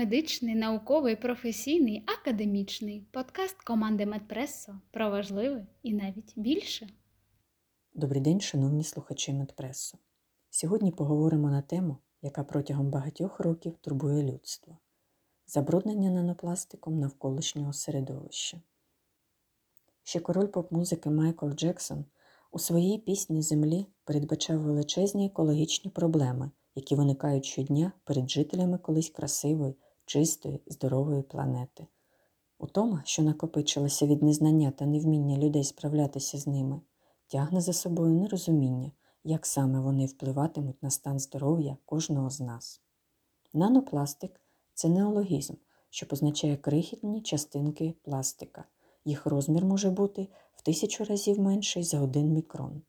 Медичний, науковий, професійний, академічний подкаст команди Медпресо про важливе і навіть більше. Добрий день, шановні слухачі Медпресу. Сьогодні поговоримо на тему, яка протягом багатьох років турбує людство забруднення нанопластиком навколишнього середовища. Ще король поп-музики Майкл Джексон у своїй пісні Землі передбачав величезні екологічні проблеми, які виникають щодня перед жителями колись красивої, чистої, здорової планети. Утома, що накопичилася від незнання та невміння людей справлятися з ними, тягне за собою нерозуміння, як саме вони впливатимуть на стан здоров'я кожного з нас. Нанопластик це неологізм, що позначає крихітні частинки пластика. Їх розмір може бути в тисячу разів менший за один мікрон.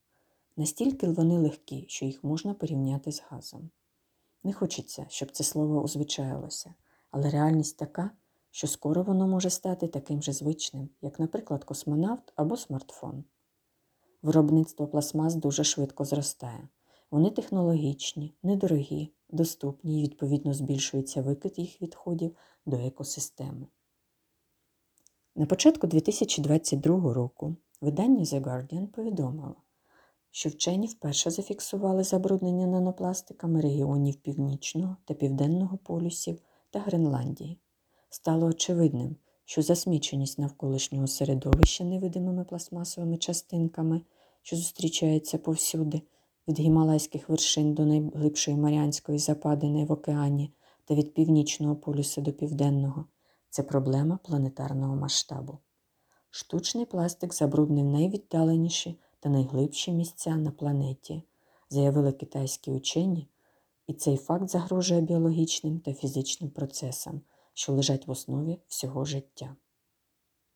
Настільки вони легкі, що їх можна порівняти з газом. Не хочеться, щоб це слово узвичаїлося, але реальність така, що скоро воно може стати таким же звичним, як, наприклад, космонавт або смартфон. Виробництво пластмас дуже швидко зростає. Вони технологічні, недорогі, доступні і, відповідно, збільшується викид їх відходів до екосистеми. На початку 2022 року видання The Guardian повідомило, що вчені вперше зафіксували забруднення нанопластиками регіонів Північного та Південного полюсів та Гренландії. Стало очевидним, що засміченість навколишнього середовища невидимими пластмасовими частинками, що зустрічаються повсюди, від гімалайських вершин до найглибшої Маріанської западини в океані та від північного полюса до південного це проблема планетарного масштабу. Штучний пластик забруднив найвіддаленіші та найглибші місця на планеті, заявили китайські учені, і цей факт загрожує біологічним та фізичним процесам, що лежать в основі всього життя.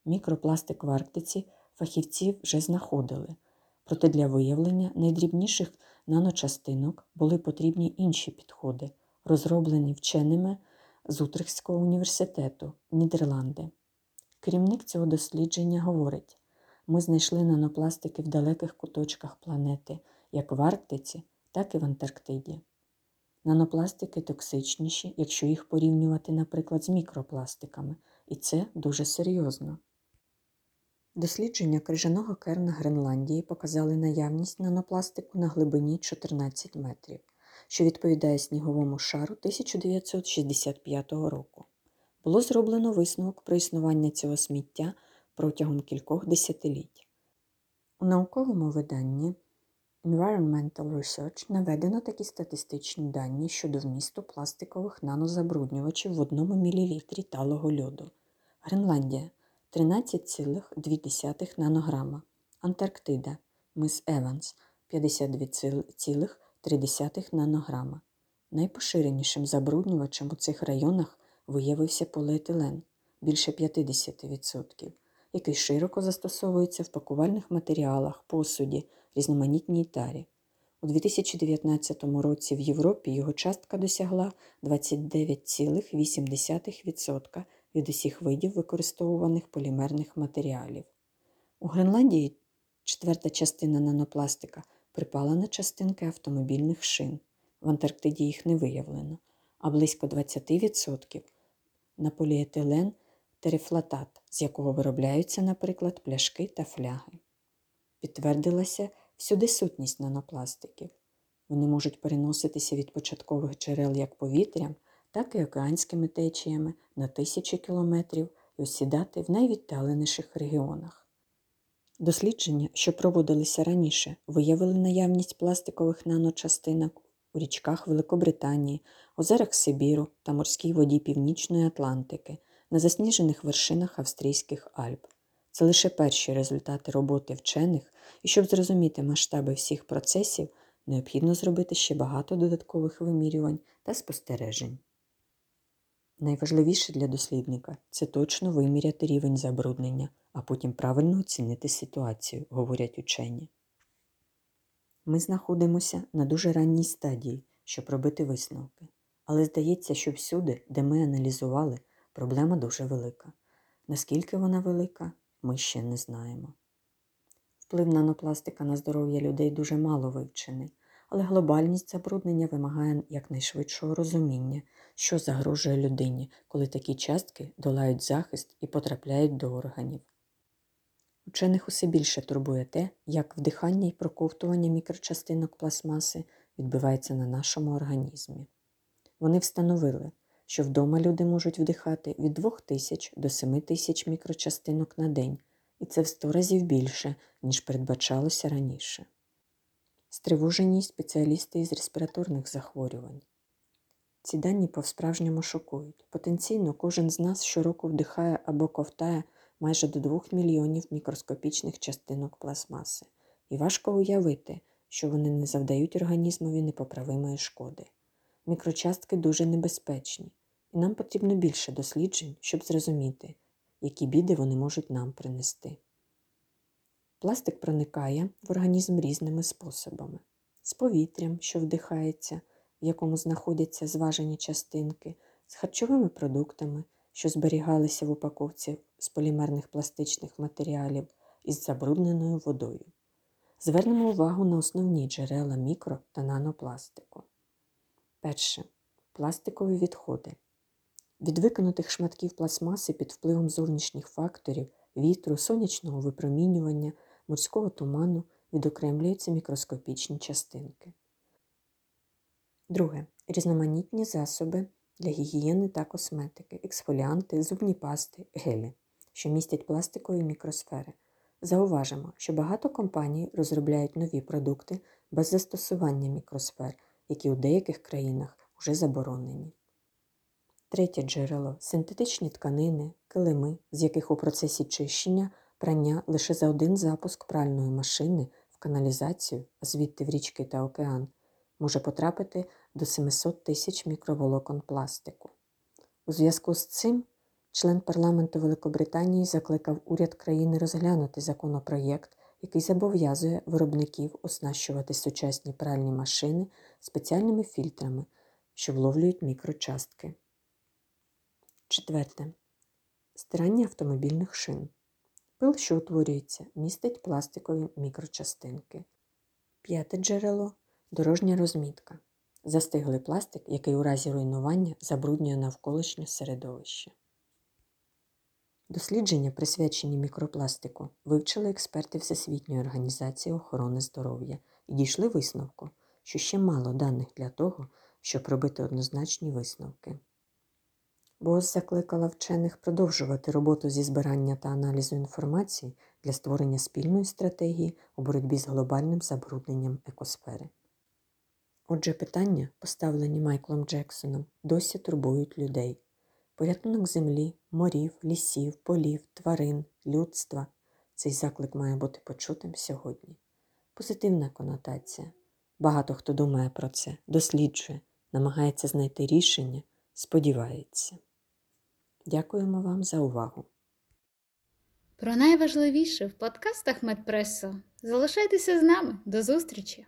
Мікропластик в Арктиці фахівці вже знаходили, проте для виявлення найдрібніших наночастинок були потрібні інші підходи, розроблені вченими з Утрехського університету Нідерланди. Керівник цього дослідження говорить: ми знайшли нанопластики в далеких куточках планети, як в Арктиці, так і в Антарктиді. Нанопластики токсичніші, якщо їх порівнювати, наприклад, з мікропластиками, і це дуже серйозно. Дослідження крижаного керна Гренландії показали наявність нанопластику на глибині 14 метрів, що відповідає сніговому шару 1965 року. Було зроблено висновок про існування цього сміття протягом кількох десятиліть. У науковому виданні Environmental Research наведено такі статистичні дані щодо вмісту пластикових нанозабруднювачів в одному мілілітрі талого льоду. Гренландія 13,2 нанограма, Антарктида, мис Еванс 52,3 нанограма. Найпоширенішим забруднювачем у цих районах виявився поліетилен більше 50%, який широко застосовується в пакувальних матеріалах, посуді, різноманітній тарі. У 2019 році в Європі його частка досягла 29,8% від усіх видів використовуваних полімерних матеріалів. У Гренландії четверта частина нанопластика припала на частинки автомобільних шин. В Антарктиді їх не виявлено, а близько 20% на поліетилен терефлатат, з якого виробляються, наприклад, пляшки та фляги. Підтвердилася всюди сутність нанопластиків. Вони можуть переноситися від початкових джерел як повітрям, так і океанськими течіями на тисячі кілометрів і осідати в найвіддаленіших регіонах. Дослідження, що проводилися раніше, виявили наявність пластикових наночастинок у річках Великобританії, озерах Сибіру та морській воді Північної Атлантики, на засніжених вершинах Австрійських Альп. Це лише перші результати роботи вчених, і щоб зрозуміти масштаби всіх процесів, необхідно зробити ще багато додаткових вимірювань та спостережень. Найважливіше для дослідника це точно виміряти рівень забруднення, а потім правильно оцінити ситуацію, говорять учені. Ми знаходимося на дуже ранній стадії, щоб робити висновки. Але здається, що всюди, де ми аналізували, проблема дуже велика. Наскільки вона велика, ми ще не знаємо. Вплив нанопластика на здоров'я людей дуже мало вивчений, але глобальність забруднення вимагає якнайшвидшого розуміння, що загрожує людині, коли такі частки долають захист і потрапляють до органів. Учених усе більше турбує те, як вдихання і проковтування мікрочастинок пластмаси відбувається на нашому організмі. Вони встановили, що вдома люди можуть вдихати від 2000 до 7000 мікрочастинок на день, і це в 100 разів більше, ніж передбачалося раніше. Стривожені спеціалісти із респіраторних захворювань. Ці дані по-справжньому шокують. Потенційно кожен з нас щороку вдихає або ковтає майже до 2 мільйонів мікроскопічних частинок пластмаси, і важко уявити, що вони не завдають організмові непоправимої шкоди. Мікрочастки дуже небезпечні, і нам потрібно більше досліджень, щоб зрозуміти, які біди вони можуть нам принести. Пластик проникає в організм різними способами: з повітрям, що вдихається, в якому знаходяться зважені частинки, з харчовими продуктами, що зберігалися в упаковці з полімерних пластичних матеріалів із забрудненою водою. Звернемо увагу на основні джерела мікро та нанопластику. Перше. Пластикові відходи. Від викинутих шматків пластмаси під впливом зовнішніх факторів, вітру, сонячного випромінювання, морського туману відокремлюються мікроскопічні частинки. Друге. Різноманітні засоби для гігієни та косметики, ексфоліанти, зубні пасти, гелі, що містять пластикові мікросфери. Зауважимо, що багато компаній розробляють нові продукти без застосування мікросфер, які у деяких країнах вже заборонені. Третє джерело синтетичні тканини, килими, з яких у процесі чищення прання лише за один запуск пральної машини в каналізацію, а звідти в річки та океан, може потрапити до 700 тисяч мікроволокон пластику. У зв'язку з цим член парламенту Великобританії закликав уряд країни розглянути законопроєкт, який зобов'язує виробників оснащувати сучасні пральні машини спеціальними фільтрами, що вловлюють мікрочастки. Четверте. Стирання автомобільних шин. Пил, що утворюється, містить пластикові мікрочастинки. П'яте джерело дорожня розмітка. Застиглий пластик, який у разі руйнування забруднює навколишнє середовище. Дослідження, присвячені мікропластику, вивчили експерти Всесвітньої організації охорони здоров'я і дійшли висновку, що ще мало даних для того, щоб робити однозначні висновки. БОС закликала вчених продовжувати роботу зі збирання та аналізу інформації для створення спільної стратегії у боротьбі з глобальним забрудненням екосфери. Отже, питання, поставлені Майклом Джексоном, досі турбують людей. Порятунок землі, морів, лісів, полів, тварин, людства. Цей заклик має бути почутим сьогодні. Позитивна конотація. Багато хто думає про це, досліджує, намагається знайти рішення, сподівається. Дякуємо вам за увагу. Про найважливіше в подкастах Медпресо. Залишайтеся з нами. До зустрічі!